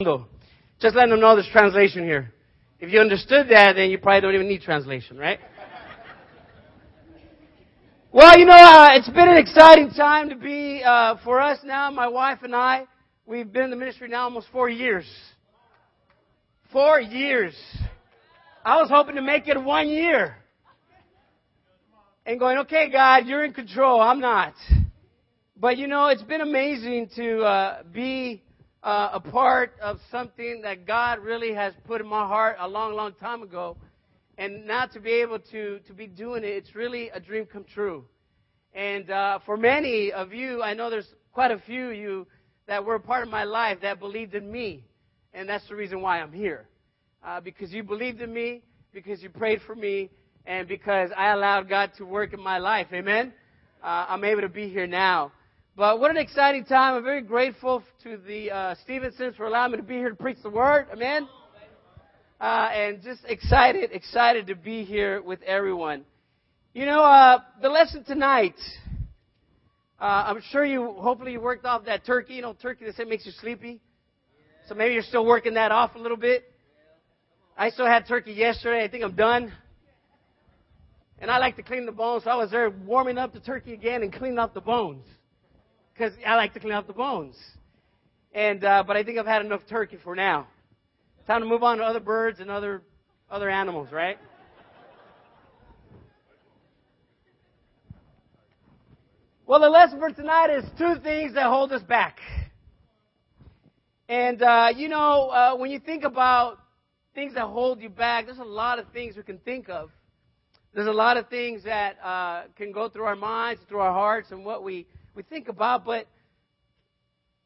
Just letting them know there's translation here. If you understood that, then you probably don't even need translation, right? Well, you know, uh, it's been an exciting time to be uh, for us now. My wife and I, we've been in the ministry now almost four years. Four years. I was hoping to make it one year. And going, okay, God, you're in control. I'm not. But you know, it's been amazing to uh, be uh, a part of something that God really has put in my heart a long, long time ago. And now to be able to, to be doing it, it's really a dream come true. And uh, for many of you, I know there's quite a few of you that were a part of my life that believed in me. And that's the reason why I'm here. Uh, because you believed in me, because you prayed for me, and because I allowed God to work in my life. Amen? Uh, I'm able to be here now. But what an exciting time. I'm very grateful to the uh, Stevensons for allowing me to be here to preach the word. Amen. Uh, and just excited, excited to be here with everyone. You know, uh, the lesson tonight, uh, I'm sure you, hopefully you worked off that turkey. You know, turkey, they say makes you sleepy. So maybe you're still working that off a little bit. I still had turkey yesterday. I think I'm done. And I like to clean the bones, so I was there warming up the turkey again and cleaning up the bones because I like to clean up the bones. And uh, but I think I've had enough turkey for now. Time to move on to other birds and other other animals, right? Well, the lesson for tonight is two things that hold us back. And uh, you know, uh, when you think about things that hold you back, there's a lot of things we can think of. There's a lot of things that uh, can go through our minds, through our hearts, and what we we think about, but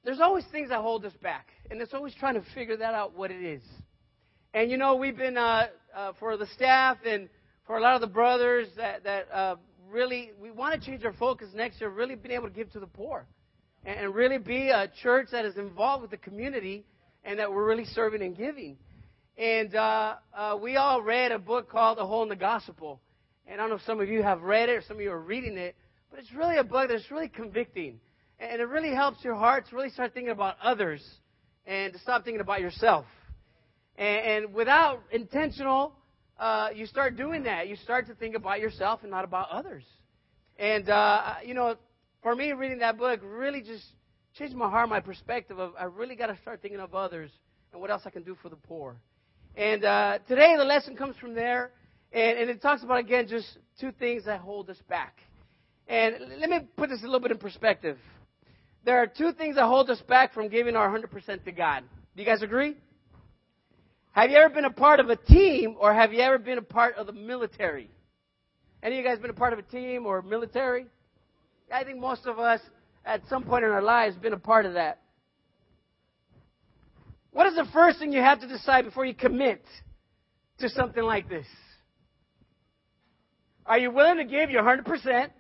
there's always things that hold us back, and it's always trying to figure that out what it is. And you know, we've been uh, uh, for the staff and for a lot of the brothers that that uh, really we want to change our focus next year. Really being able to give to the poor, and, and really be a church that is involved with the community, and that we're really serving and giving. And uh, uh, we all read a book called The Hole in the Gospel. And I don't know if some of you have read it or some of you are reading it. But it's really a book that's really convicting. And it really helps your heart to really start thinking about others and to stop thinking about yourself. And, and without intentional, uh, you start doing that. You start to think about yourself and not about others. And, uh, you know, for me, reading that book really just changed my heart, my perspective of I really got to start thinking of others and what else I can do for the poor. And uh, today, the lesson comes from there. And, and it talks about, again, just two things that hold us back. And let me put this a little bit in perspective. There are two things that hold us back from giving our 100% to God. Do you guys agree? Have you ever been a part of a team or have you ever been a part of the military? Any of you guys been a part of a team or military? I think most of us at some point in our lives been a part of that. What is the first thing you have to decide before you commit to something like this? Are you willing to give your 100%?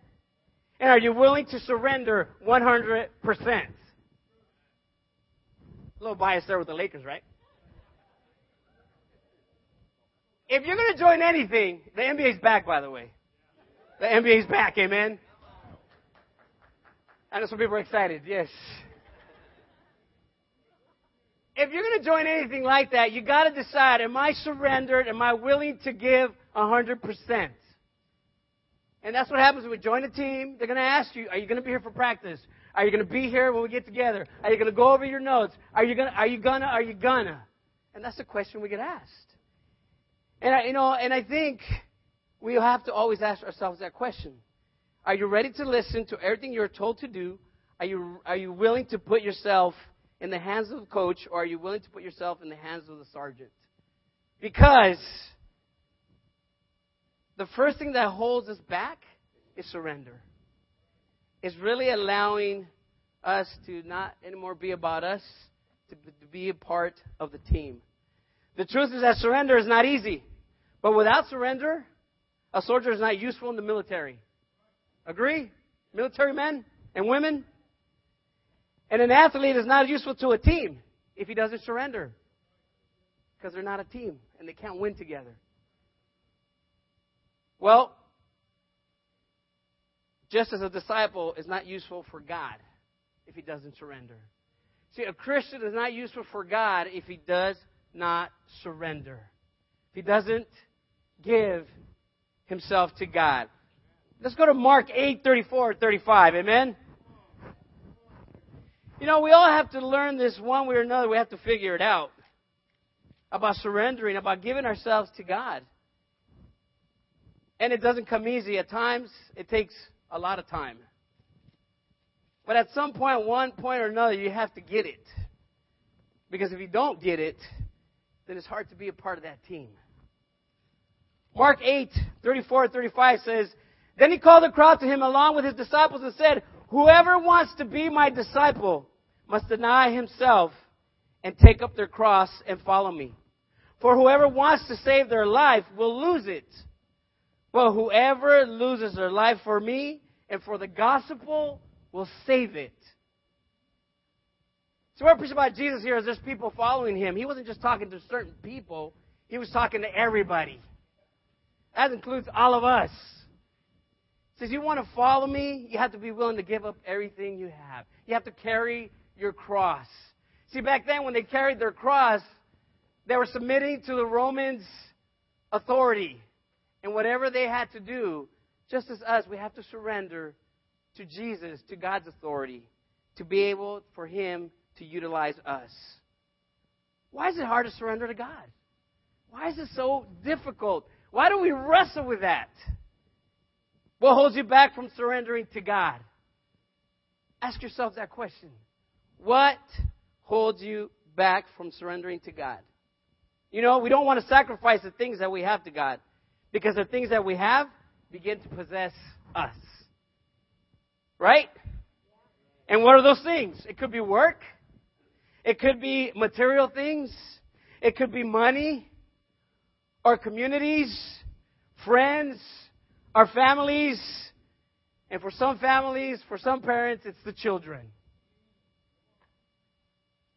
And are you willing to surrender 100%? A little bias there with the Lakers, right? If you're going to join anything, the NBA's back, by the way. The NBA's back, amen? I know some people are excited, yes. If you're going to join anything like that, you got to decide, am I surrendered? Am I willing to give 100%? And that's what happens when we join a team. They're going to ask you, are you going to be here for practice? Are you going to be here when we get together? Are you going to go over your notes? Are you going to, are you going to, are you going to? And that's the question we get asked. And I, you know, and I think we have to always ask ourselves that question. Are you ready to listen to everything you're told to do? Are you, are you willing to put yourself in the hands of the coach or are you willing to put yourself in the hands of the sergeant? Because the first thing that holds us back is surrender. It's really allowing us to not anymore be about us, to, be a part of the team. The truth is that surrender is not easy. But without surrender, a soldier is not useful in the military. Agree? Military men and women? And an athlete is not useful to a team if he doesn't surrender. Because they're not a team and they can't win together. Well, just as a disciple is not useful for God if he doesn't surrender. See, a Christian is not useful for God if he does not surrender. If he doesn't give himself to God. Let's go to Mark 8, 34, 35. Amen? You know, we all have to learn this one way or another. We have to figure it out about surrendering, about giving ourselves to God. And it doesn't come easy. At times, it takes a lot of time. But at some point, one point or another, you have to get it. Because if you don't get it, then it's hard to be a part of that team. Mark 8, 34 35 says, Then he called the crowd to him along with his disciples and said, Whoever wants to be my disciple must deny himself and take up their cross and follow me. For whoever wants to save their life will lose it. But whoever loses their life for me and for the gospel will save it. So what preaching about Jesus here is there's people following him. He wasn't just talking to certain people, he was talking to everybody. That includes all of us. He says, You want to follow me? You have to be willing to give up everything you have. You have to carry your cross. See, back then when they carried their cross, they were submitting to the Romans' authority. And whatever they had to do, just as us, we have to surrender to Jesus, to God's authority, to be able for Him to utilize us. Why is it hard to surrender to God? Why is it so difficult? Why do we wrestle with that? What holds you back from surrendering to God? Ask yourself that question. What holds you back from surrendering to God? You know, we don't want to sacrifice the things that we have to God because the things that we have begin to possess us. Right? And what are those things? It could be work. It could be material things. It could be money. Our communities, friends, our families. And for some families, for some parents, it's the children.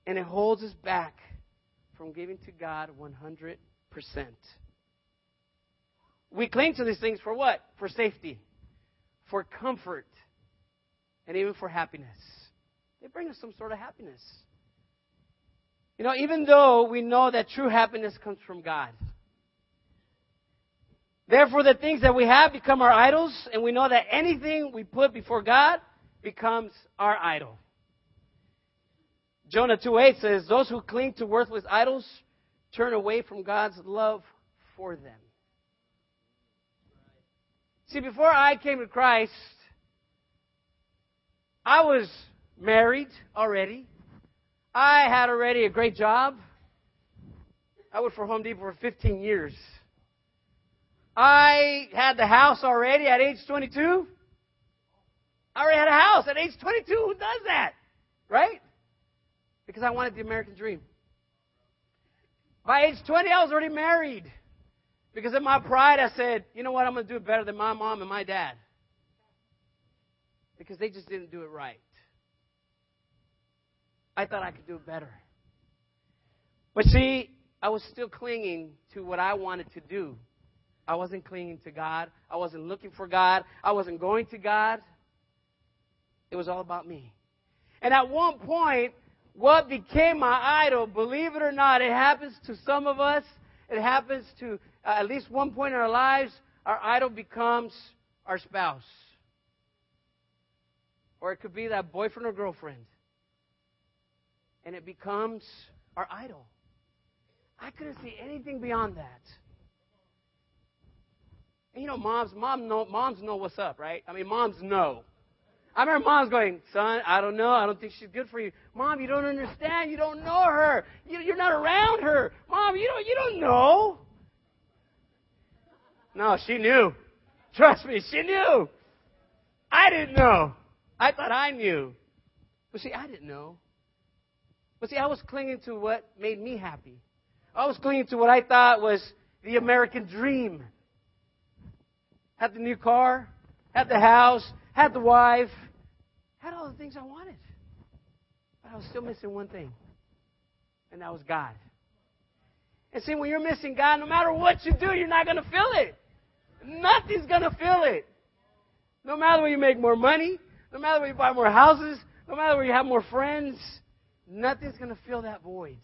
And it holds us back from giving to God 100%. We cling to these things for what? For safety, for comfort, and even for happiness. They bring us some sort of happiness. You know, even though we know that true happiness comes from God. Therefore, the things that we have become our idols, and we know that anything we put before God becomes our idol. Jonah 2.8 says, Those who cling to worthless idols turn away from God's love for them. See, before I came to Christ, I was married already. I had already a great job. I worked for Home Depot for 15 years. I had the house already at age 22. I already had a house at age 22. Who does that? Right? Because I wanted the American dream. By age 20, I was already married. Because in my pride, I said, you know what? I'm going to do it better than my mom and my dad. Because they just didn't do it right. I thought I could do it better. But see, I was still clinging to what I wanted to do. I wasn't clinging to God. I wasn't looking for God. I wasn't going to God. It was all about me. And at one point, what became my idol, believe it or not, it happens to some of us. It happens to uh, at least one point in our lives, our idol becomes our spouse. Or it could be that boyfriend or girlfriend. And it becomes our idol. I couldn't see anything beyond that. And you know, moms, mom know, moms know what's up, right? I mean, moms know. I remember moms going, son, I don't know. I don't think she's good for you. Mom, you don't understand. You don't know her. You, you're not around her. Mom, you don't, you don't know. No, she knew. Trust me, she knew. I didn't know. I thought I knew. But see, I didn't know. But see, I was clinging to what made me happy. I was clinging to what I thought was the American dream. Had the new car, had the house, had the wife, had all the things I wanted. But I was still missing one thing, and that was God. And see, when you're missing God, no matter what you do, you're not going to feel it. Nothing's going to fill it. No matter where you make more money, no matter where you buy more houses, no matter where you have more friends, Nothing's going to fill that void.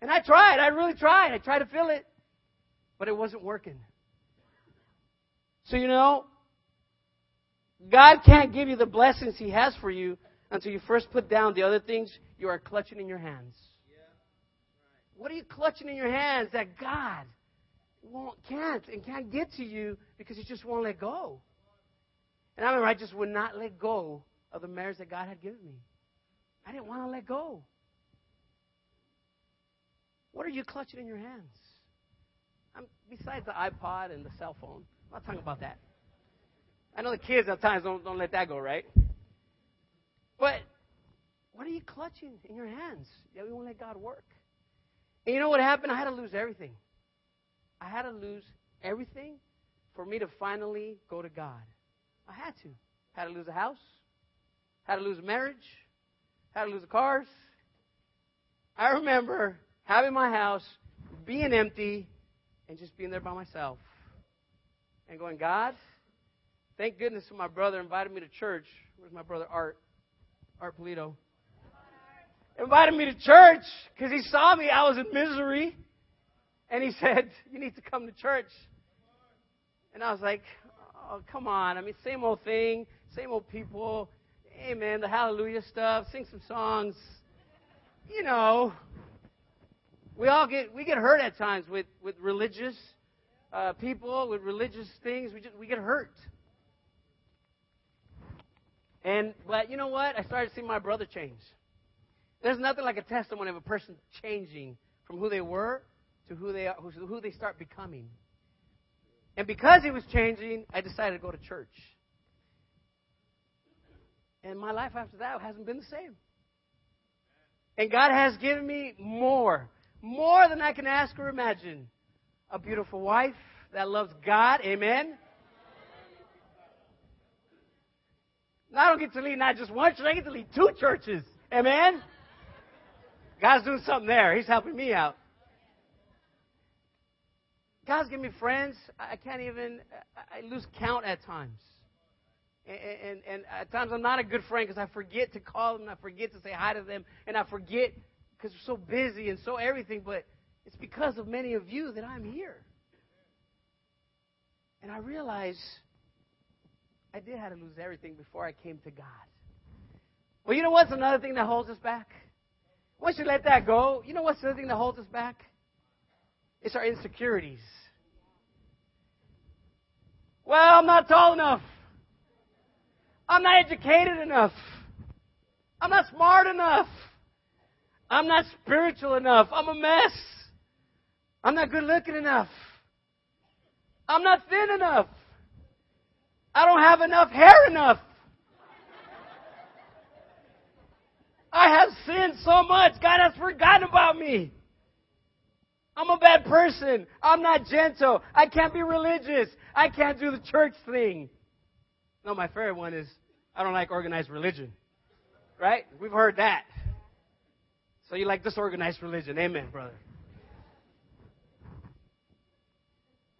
And I tried. I really tried. I tried to fill it, but it wasn't working. So, you know, God can't give you the blessings He has for you until you first put down the other things you are clutching in your hands. What are you clutching in your hands that God won't, can't and can't get to you because you just won't let go? And I remember I just would not let go of the marriage that God had given me. I didn't want to let go. What are you clutching in your hands? I'm, besides the iPod and the cell phone, I'm not talking about that. I know the kids at times don't, don't let that go, right? But what are you clutching in your hands that we won't let God work? And you know what happened? I had to lose everything. I had to lose everything for me to finally go to God. I had to. Had to lose a house. Had to lose a marriage. Had to lose the cars. I remember having my house, being empty, and just being there by myself. And going, God, thank goodness my brother invited me to church. Where's my brother Art? Art Polito. Invited me to church because he saw me. I was in misery. And he said, You need to come to church. And I was like, Oh, come on. I mean, same old thing, same old people. Amen. The hallelujah stuff. Sing some songs. You know, we all get we get hurt at times with with religious uh, people with religious things. We just we get hurt. And but you know what? I started seeing my brother change. There's nothing like a testimony of a person changing from who they were to who they are, who they start becoming. And because he was changing, I decided to go to church. And my life after that hasn't been the same. And God has given me more more than I can ask or imagine. A beautiful wife that loves God. Amen. I don't get to lead not just one church, I get to lead two churches. Amen. God's doing something there. He's helping me out. God's giving me friends. I can't even, I lose count at times. And, and, and at times I'm not a good friend because I forget to call them, I forget to say hi to them, and I forget because we're so busy and so everything, but it's because of many of you that I'm here. And I realize I did have to lose everything before I came to God. Well, you know what's another thing that holds us back? Once you let that go, you know what's another thing that holds us back? It's our insecurities. Well, I'm not tall enough. I'm not educated enough. I'm not smart enough. I'm not spiritual enough. I'm a mess. I'm not good looking enough. I'm not thin enough. I don't have enough hair enough. I have sinned so much. God has forgotten about me. I'm a bad person. I'm not gentle. I can't be religious. I can't do the church thing. No, my favorite one is I don't like organized religion. Right? We've heard that. So you like disorganized religion. Amen, brother.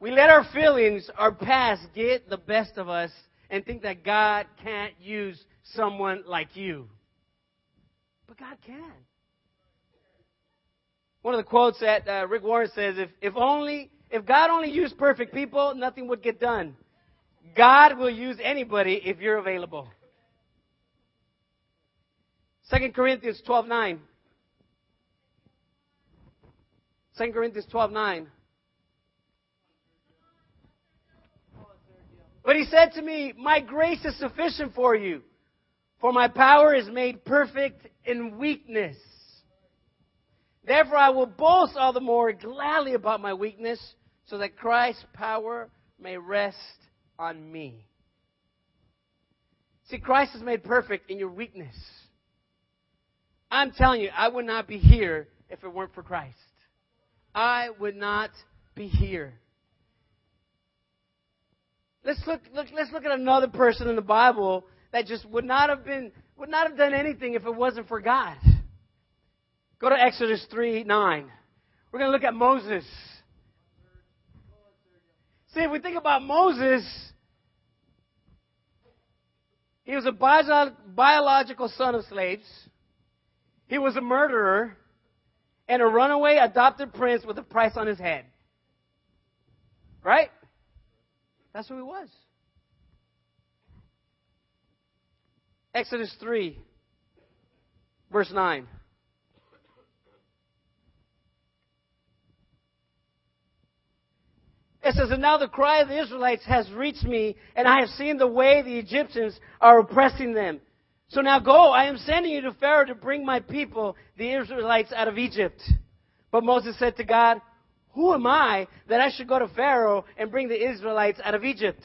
We let our feelings, our past, get the best of us and think that God can't use someone like you. But God can. One of the quotes that uh, Rick Warren says, if, if only, if God only used perfect people, nothing would get done. God will use anybody if you're available. 2 Corinthians 12 9. 2 Corinthians 12 9. But he said to me, My grace is sufficient for you, for my power is made perfect in weakness. Therefore, I will boast all the more gladly about my weakness, so that Christ's power may rest on me. See, Christ is made perfect in your weakness. I'm telling you, I would not be here if it weren't for Christ. I would not be here. Let's look, look, let's look at another person in the Bible that just would not have been, would not have done anything if it wasn't for God. Go to Exodus 3 9. We're going to look at Moses. See, if we think about Moses, he was a biological son of slaves. He was a murderer and a runaway adopted prince with a price on his head. Right? That's who he was. Exodus 3, verse 9. It says, And now the cry of the Israelites has reached me, and I have seen the way the Egyptians are oppressing them. So now go, I am sending you to Pharaoh to bring my people, the Israelites, out of Egypt. But Moses said to God, Who am I that I should go to Pharaoh and bring the Israelites out of Egypt?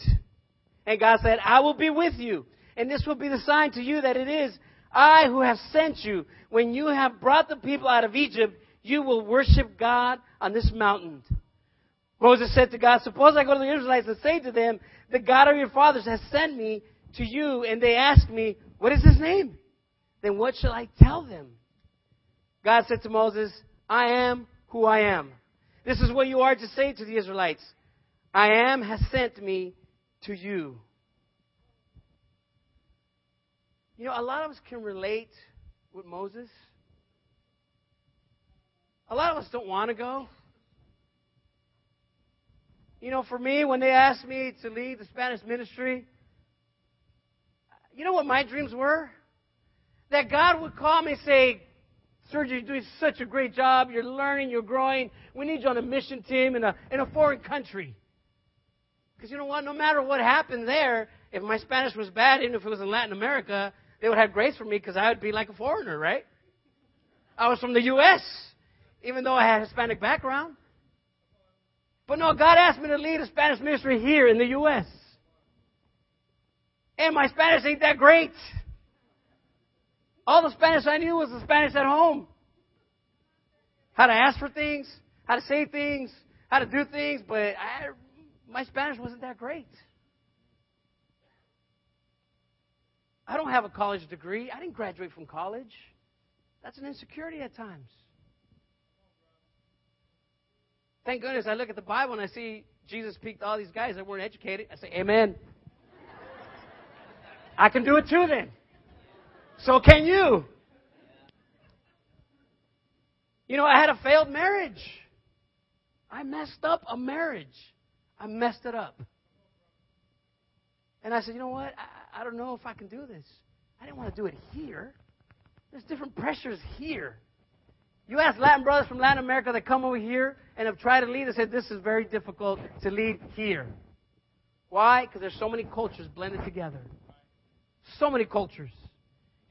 And God said, I will be with you, and this will be the sign to you that it is I who have sent you. When you have brought the people out of Egypt, you will worship God on this mountain. Moses said to God, Suppose I go to the Israelites and say to them, The God of your fathers has sent me to you, and they ask me, What is his name? Then what shall I tell them? God said to Moses, I am who I am. This is what you are to say to the Israelites I am has sent me to you. You know, a lot of us can relate with Moses. A lot of us don't want to go. You know, for me, when they asked me to lead the Spanish ministry, you know what my dreams were? That God would call me and say, Sergio, you're doing such a great job. You're learning, you're growing. We need you on a mission team in a, in a foreign country. Because you know what? No matter what happened there, if my Spanish was bad, even if it was in Latin America, they would have grace for me because I would be like a foreigner, right? I was from the U.S., even though I had Hispanic background. But no, God asked me to lead a Spanish ministry here in the U.S. And my Spanish ain't that great. All the Spanish I knew was the Spanish at home. How to ask for things, how to say things, how to do things, but I, my Spanish wasn't that great. I don't have a college degree. I didn't graduate from college. That's an insecurity at times. Thank goodness I look at the Bible and I see Jesus picked all these guys that weren't educated. I say, Amen. I can do it too then. So can you. You know, I had a failed marriage. I messed up a marriage. I messed it up. And I said, you know what? I, I don't know if I can do this. I didn't want to do it here. There's different pressures here. You ask Latin brothers from Latin America that come over here and have tried to lead, they said this is very difficult to lead here. Why? Because there's so many cultures blended together. So many cultures.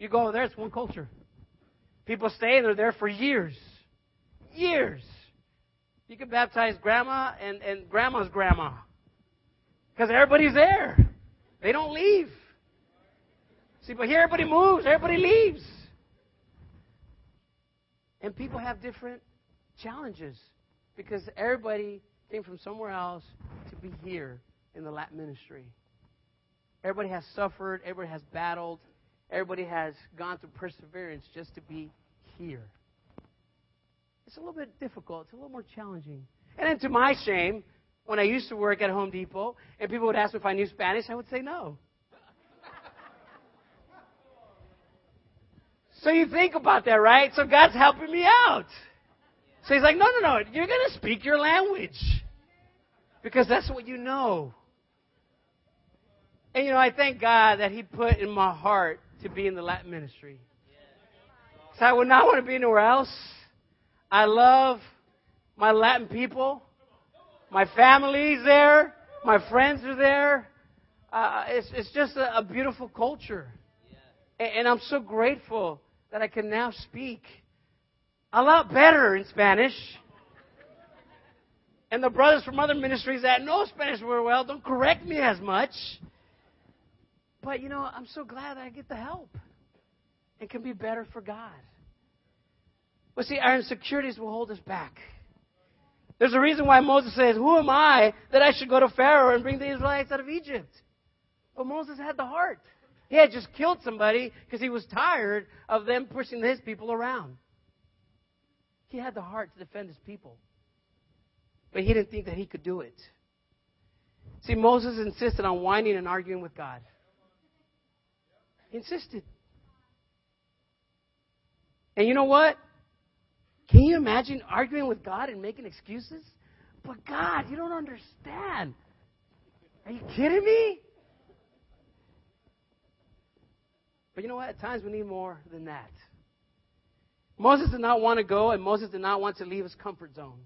You go over there, it's one culture. People stay and they're there for years. Years. You can baptize grandma and, and grandma's grandma. Because everybody's there. They don't leave. See, but here everybody moves, everybody leaves. And people have different challenges because everybody came from somewhere else to be here in the Latin ministry. Everybody has suffered, everybody has battled, everybody has gone through perseverance just to be here. It's a little bit difficult, it's a little more challenging. And then to my shame, when I used to work at Home Depot and people would ask me if I knew Spanish, I would say no. So you think about that, right? So God's helping me out. So he's like, no, no, no, you're going to speak your language. Because that's what you know. And you know, I thank God that he put in my heart to be in the Latin ministry. Because I would not want to be anywhere else. I love my Latin people. My family's there. My friends are there. Uh, it's, it's just a, a beautiful culture. And, and I'm so grateful that I can now speak a lot better in Spanish. And the brothers from other ministries that know Spanish very well don't correct me as much. But you know, I'm so glad that I get the help. It can be better for God. But see, our insecurities will hold us back. There's a reason why Moses says, Who am I that I should go to Pharaoh and bring the Israelites out of Egypt? But Moses had the heart. He had just killed somebody because he was tired of them pushing his people around. He had the heart to defend his people. But he didn't think that he could do it. See, Moses insisted on whining and arguing with God. He insisted. And you know what? Can you imagine arguing with God and making excuses? But God, you don't understand. Are you kidding me? But you know what? At times we need more than that. Moses did not want to go, and Moses did not want to leave his comfort zone.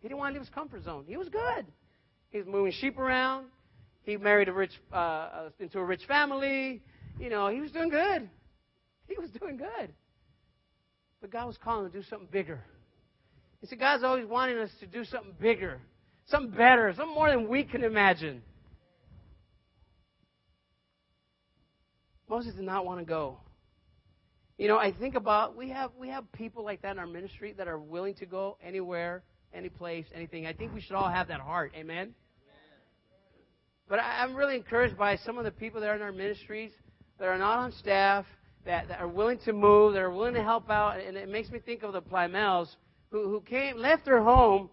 He didn't want to leave his comfort zone. He was good. He was moving sheep around. He married a rich uh, uh, into a rich family. You know, he was doing good. He was doing good. But God was calling him to do something bigger. You see, God's always wanting us to do something bigger, something better, something more than we can imagine. Moses did not want to go. You know, I think about we have we have people like that in our ministry that are willing to go anywhere, any place, anything. I think we should all have that heart. Amen. But I, am really encouraged by some of the people that are in our ministries that are not on staff, that, that are willing to move, that are willing to help out, and it makes me think of the Plymels who, who came, left their home,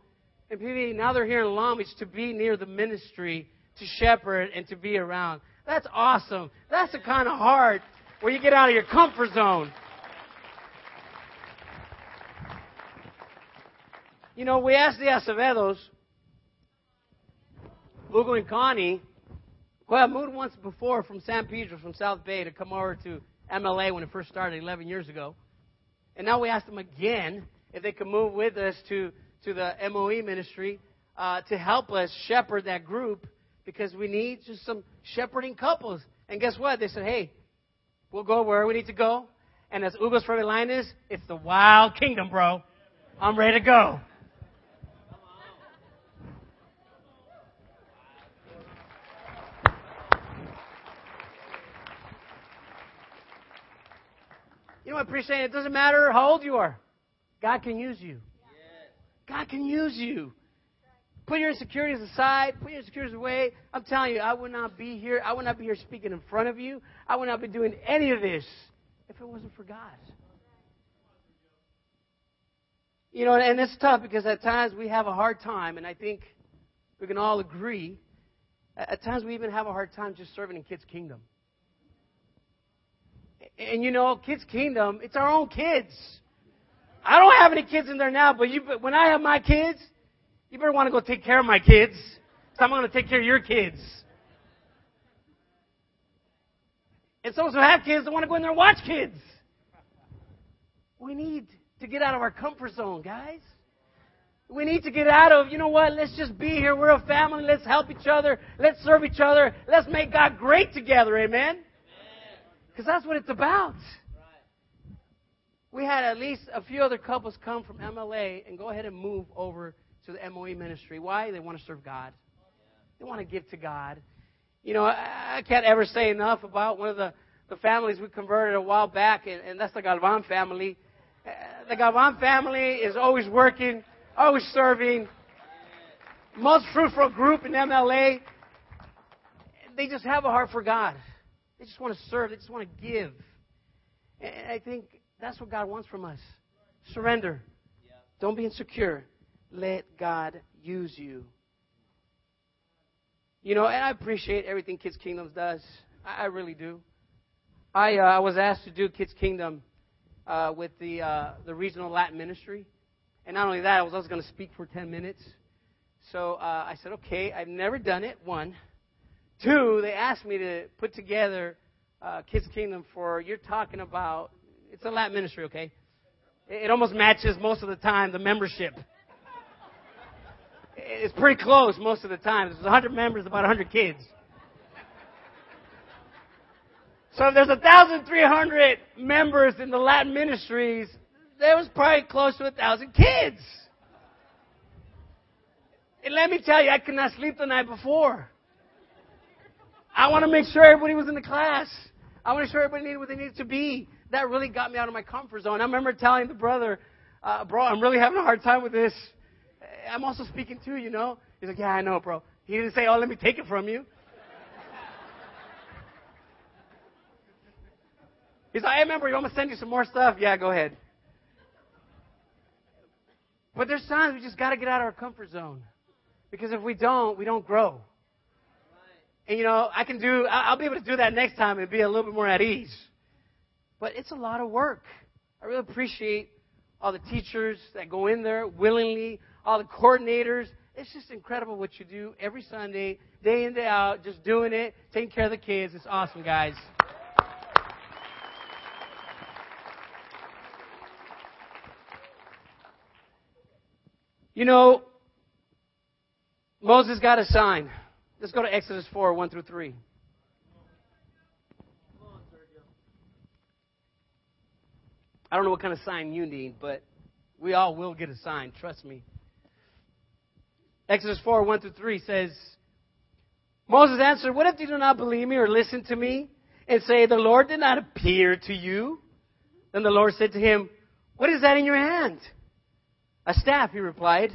and now they're here in Long Beach to be near the ministry, to shepherd, and to be around. That's awesome. That's the kind of heart where you get out of your comfort zone. You know, we asked the Acevedos, Lugo and Connie, who had moved once before from San Pedro, from South Bay, to come over to MLA when it first started 11 years ago. And now we asked them again if they could move with us to, to the MOE ministry uh, to help us shepherd that group because we need just some shepherding couples. And guess what? They said, hey, we'll go where we need to go. And as Hugo's favorite line is, it's the wild kingdom, bro. I'm ready to go. You know what I'm saying? It doesn't matter how old you are. God can use you. God can use you. Put your insecurities aside. Put your insecurities away. I'm telling you, I would not be here. I would not be here speaking in front of you. I would not be doing any of this if it wasn't for God. You know, and it's tough because at times we have a hard time, and I think we can all agree. At times we even have a hard time just serving in Kids Kingdom. And you know, Kids Kingdom, it's our own kids. I don't have any kids in there now, but you, when I have my kids, you better want to go take care of my kids. So I'm going to take care of your kids. And those who have kids don't want to go in there and watch kids. We need to get out of our comfort zone, guys. We need to get out of, you know what, let's just be here. We're a family. Let's help each other. Let's serve each other. Let's make God great together. Amen? Because that's what it's about. We had at least a few other couples come from MLA and go ahead and move over to the MOE ministry. Why? They want to serve God. They want to give to God. You know, I can't ever say enough about one of the, the families we converted a while back, and, and that's the Galvan family. Uh, the Galvan family is always working, always serving. Most fruitful group in MLA. They just have a heart for God. They just want to serve. They just want to give. And I think that's what God wants from us. Surrender. Don't be insecure. Let God use you. You know, and I appreciate everything Kids Kingdoms does. I, I really do. I uh, I was asked to do Kids Kingdom uh, with the uh, the regional Latin ministry, and not only that, I was also going to speak for ten minutes. So uh, I said, okay. I've never done it. One, two. They asked me to put together uh, Kids Kingdom for. You're talking about. It's a Latin ministry, okay? It, it almost matches most of the time the membership it's pretty close most of the time. There's 100 members, about 100 kids. So if there's 1,300 members in the Latin ministries, there was probably close to 1,000 kids. And let me tell you, I could not sleep the night before. I want to make sure everybody was in the class. I want to make sure everybody needed what they needed to be. That really got me out of my comfort zone. I remember telling the brother, uh, bro, I'm really having a hard time with this. Eh, I'm also speaking too, you you know. He's like, yeah, I know, bro. He didn't say, oh, let me take it from you. He's like, I remember you. I'm going to send you some more stuff? Yeah, go ahead. But there's times we just got to get out of our comfort zone. Because if we don't, we don't grow. And you know, I can do, I'll be able to do that next time and be a little bit more at ease. But it's a lot of work. I really appreciate all the teachers that go in there willingly, all the coordinators. It's just incredible what you do every Sunday, day in, day out, just doing it, taking care of the kids. It's awesome, guys. You know, Moses got a sign. Let's go to Exodus 4 1 through 3. I don't know what kind of sign you need, but we all will get a sign. Trust me. Exodus 4 1 through 3 says, Moses answered, What if you do not believe me or listen to me and say, The Lord did not appear to you? Then the Lord said to him, What is that in your hand? A staff, he replied.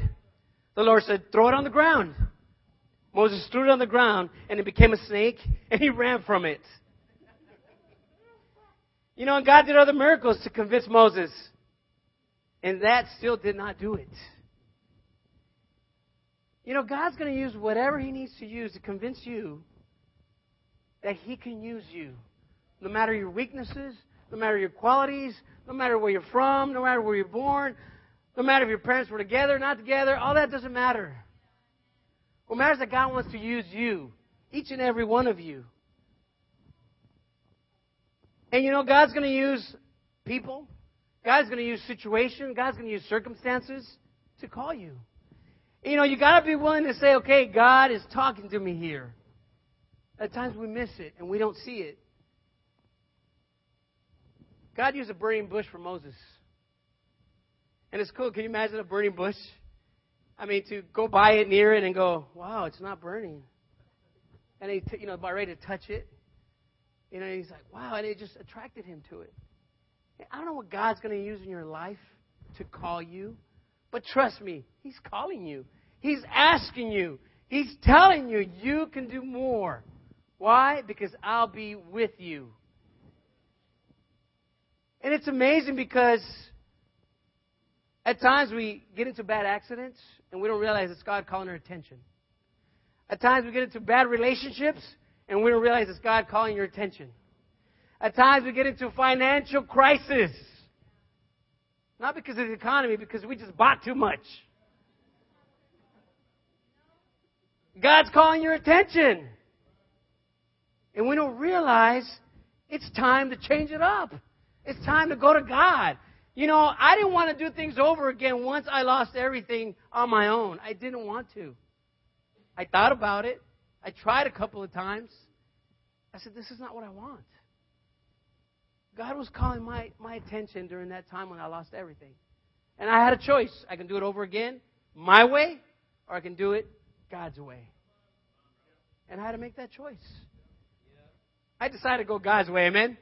The Lord said, Throw it on the ground. Moses threw it on the ground, and it became a snake, and he ran from it. You know, and God did other miracles to convince Moses. And that still did not do it. You know, God's going to use whatever He needs to use to convince you that He can use you. No matter your weaknesses, no matter your qualities, no matter where you're from, no matter where you're born, no matter if your parents were together, not together, all that doesn't matter. What matters is that God wants to use you, each and every one of you. And you know, God's going to use people, God's going to use situation, God's going to use circumstances to call you. You know, you got to be willing to say, okay, God is talking to me here. At times we miss it and we don't see it. God used a burning bush for Moses. And it's cool. Can you imagine a burning bush? I mean, to go by it, near it, and go, wow, it's not burning. And he, t- you know, about ready to touch it. You know, he's like, wow, and it just attracted him to it. I don't know what God's going to use in your life to call you, but trust me, He's calling you. He's asking you. He's telling you you can do more. Why? Because I'll be with you. And it's amazing because at times we get into bad accidents and we don't realize it's God calling our attention. At times we get into bad relationships and we don't realize it's God calling your attention. At times we get into financial crisis. Not because of the economy, because we just bought too much. God's calling your attention. And we don't realize it's time to change it up. It's time to go to God. You know, I didn't want to do things over again once I lost everything on my own. I didn't want to. I thought about it. I tried a couple of times. I said, This is not what I want. God was calling my, my attention during that time when I lost everything. And I had a choice. I can do it over again, my way, or I can do it God's way. And I had to make that choice. I decided to go God's way, amen?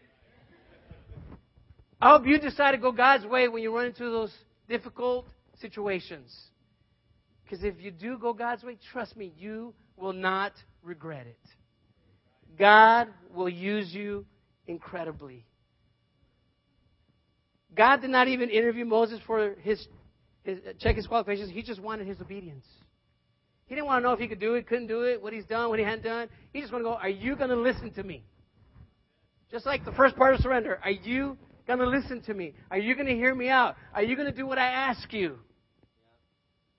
I hope you decide to go God's way when you run into those difficult situations. Because if you do go God's way, trust me, you will not regret it. God will use you incredibly. God did not even interview Moses for his, his check his qualifications. He just wanted his obedience. He didn't want to know if he could do it, couldn't do it, what he's done, what he hadn't done. He just want to go, are you going to listen to me? Just like the first part of surrender. Are you going to listen to me? Are you going to hear me out? Are you going to do what I ask you?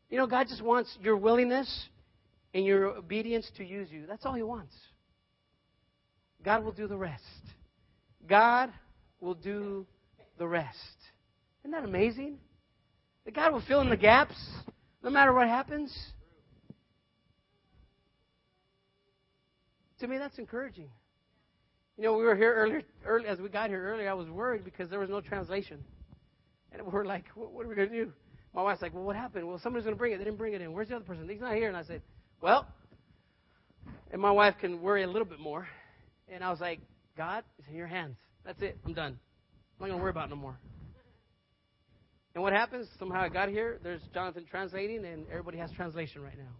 You know, God just wants your willingness and your obedience to use you. That's all He wants. God will do the rest. God will do the rest. Isn't that amazing? That God will fill in the gaps no matter what happens. To me, that's encouraging. You know, we were here earlier, early, as we got here earlier, I was worried because there was no translation. And we're like, what, what are we going to do? My wife's like, well, what happened? Well, somebody's going to bring it. They didn't bring it in. Where's the other person? He's not here. And I said, well, and my wife can worry a little bit more. And I was like, God, it's in your hands. That's it. I'm done. I'm not going to worry about it no more. And what happens? Somehow I got here. There's Jonathan translating, and everybody has translation right now.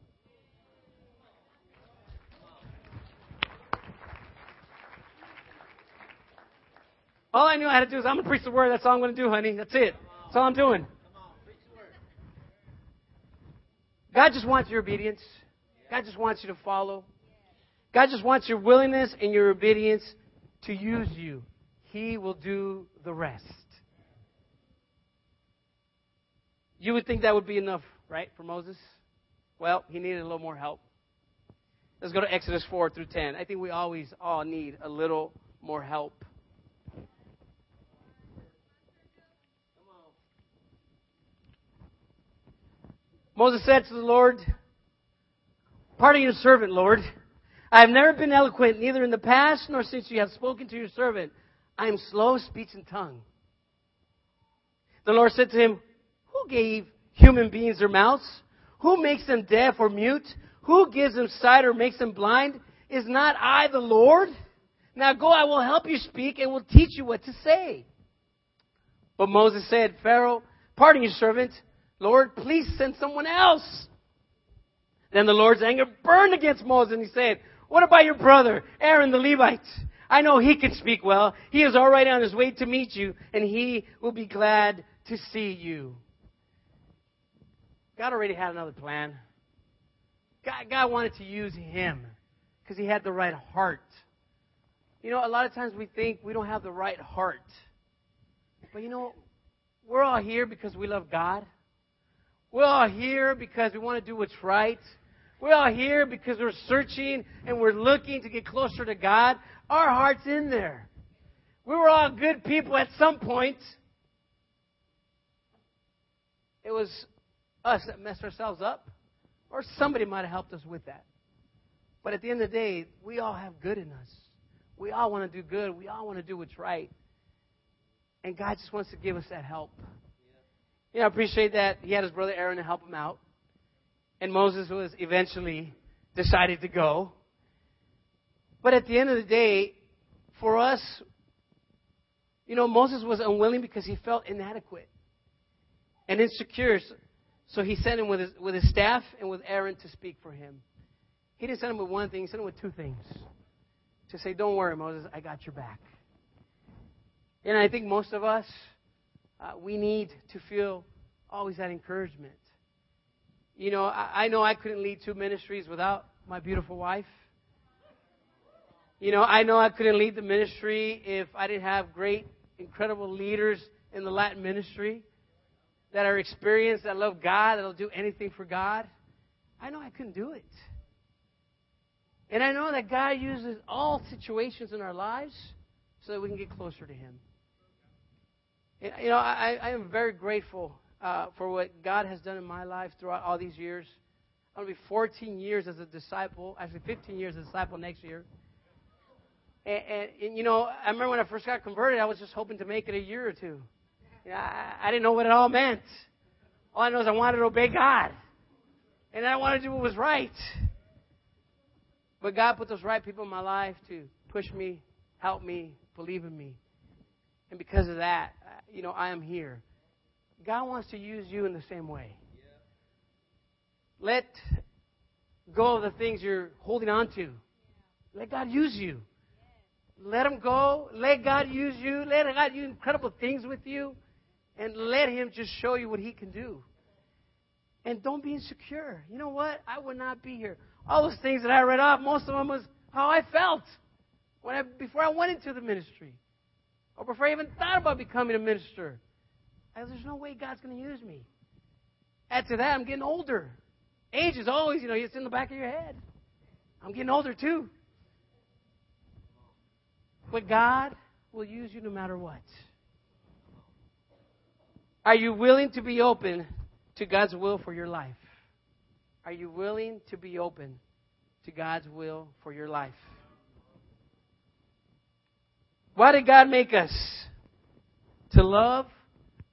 All I knew I had to do is I'm going to preach the word. That's all I'm going to do, honey. That's it. That's all I'm doing. God just wants your obedience. God just wants you to follow. God just wants your willingness and your obedience to use you. He will do the rest. You would think that would be enough, right, for Moses? Well, he needed a little more help. Let's go to Exodus 4 through 10. I think we always all need a little more help. Moses said to the Lord, Pardon your servant, Lord. I have never been eloquent, neither in the past nor since you have spoken to your servant. I am slow of speech and tongue. The Lord said to him, Who gave human beings their mouths? Who makes them deaf or mute? Who gives them sight or makes them blind? Is not I the Lord? Now go, I will help you speak and will teach you what to say. But Moses said, Pharaoh, pardon your servant. Lord, please send someone else. Then the Lord's anger burned against Moses and he said, What about your brother, Aaron the Levite? I know he can speak well. He is already on his way to meet you and he will be glad to see you. God already had another plan. God, God wanted to use him because he had the right heart. You know, a lot of times we think we don't have the right heart. But you know, we're all here because we love God. We're all here because we want to do what's right. We're all here because we're searching and we're looking to get closer to God. Our heart's in there. We were all good people at some point. It was us that messed ourselves up, or somebody might have helped us with that. But at the end of the day, we all have good in us. We all want to do good. We all want to do what's right. And God just wants to give us that help. You know, I appreciate that he had his brother Aaron to help him out. And Moses was eventually decided to go. But at the end of the day, for us, you know, Moses was unwilling because he felt inadequate and insecure. So he sent him with his, with his staff and with Aaron to speak for him. He didn't send him with one thing, he sent him with two things. To say, Don't worry, Moses, I got your back. And I think most of us, uh, we need to feel always that encouragement. You know, I, I know I couldn't lead two ministries without my beautiful wife. You know, I know I couldn't lead the ministry if I didn't have great, incredible leaders in the Latin ministry that are experienced, that love God, that'll do anything for God. I know I couldn't do it. And I know that God uses all situations in our lives so that we can get closer to Him. You know, I, I am very grateful uh, for what God has done in my life throughout all these years. I'm going to be 14 years as a disciple, actually 15 years as a disciple next year. And, and, and, you know, I remember when I first got converted, I was just hoping to make it a year or two. You know, I, I didn't know what it all meant. All I know is I wanted to obey God. And I wanted to do what was right. But God put those right people in my life to push me, help me, believe in me. And because of that, uh, you know, I am here. God wants to use you in the same way. Let go of the things you're holding on to. Let God use you. Let Him go. Let God use you. Let God do incredible things with you. And let Him just show you what He can do. And don't be insecure. You know what? I would not be here. All those things that I read off, most of them was how I felt when I, before I went into the ministry. Or before I even thought about becoming a minister. I said, there's no way God's going to use me. Add to that, I'm getting older. Age is always, you know, it's in the back of your head. I'm getting older too. But God will use you no matter what. Are you willing to be open to God's will for your life? Are you willing to be open to God's will for your life? Why did God make us? To love,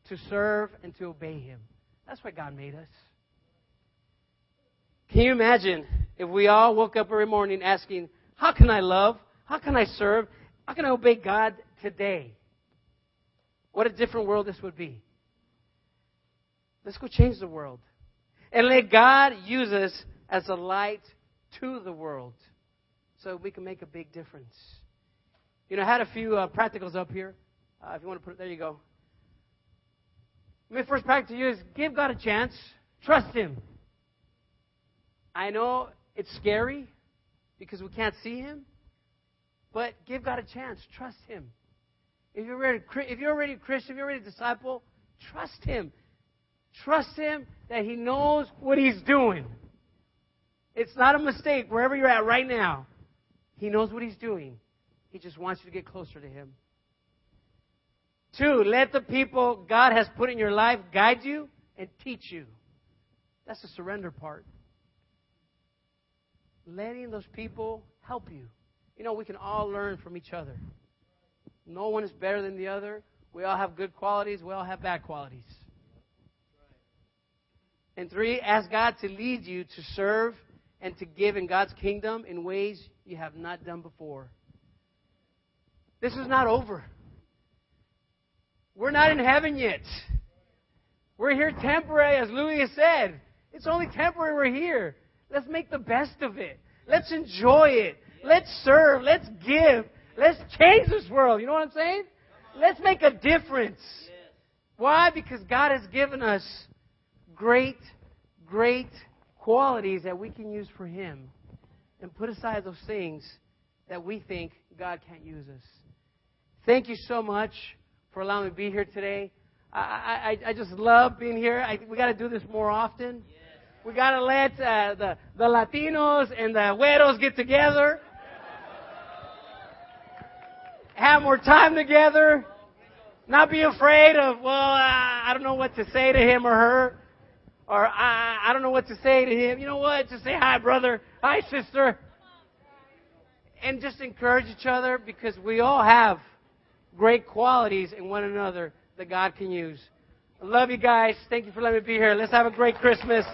to serve, and to obey Him. That's why God made us. Can you imagine if we all woke up every morning asking, How can I love? How can I serve? How can I obey God today? What a different world this would be. Let's go change the world. And let God use us as a light to the world so we can make a big difference. You know, I had a few uh, practicals up here. Uh, if you want to put it, there you go. My first practice to you is give God a chance. Trust Him. I know it's scary because we can't see Him, but give God a chance. Trust Him. If you're already, if you're already a Christian, if you're already a disciple, trust Him. Trust Him that He knows what He's doing. It's not a mistake wherever you're at right now. He knows what He's doing. He just wants you to get closer to Him. Two, let the people God has put in your life guide you and teach you. That's the surrender part. Letting those people help you. You know, we can all learn from each other. No one is better than the other. We all have good qualities. We all have bad qualities. And three, ask God to lead you to serve and to give in God's kingdom in ways you have not done before. This is not over. We're not in heaven yet. We're here temporary, as Louis said. It's only temporary we're here. Let's make the best of it. Let's enjoy it. Let's serve. Let's give. Let's change this world. You know what I'm saying? Let's make a difference. Why? Because God has given us great, great qualities that we can use for Him and put aside those things that we think God can't use us. Thank you so much for allowing me to be here today. I, I, I just love being here. I, we got to do this more often. We got to let uh, the, the Latinos and the güeros get together. Have more time together. Not be afraid of, well, I, I don't know what to say to him or her. Or I, I don't know what to say to him. You know what? Just say hi, brother. Hi, sister. And just encourage each other because we all have great qualities in one another that God can use. I love you guys. Thank you for letting me be here. Let's have a great Christmas.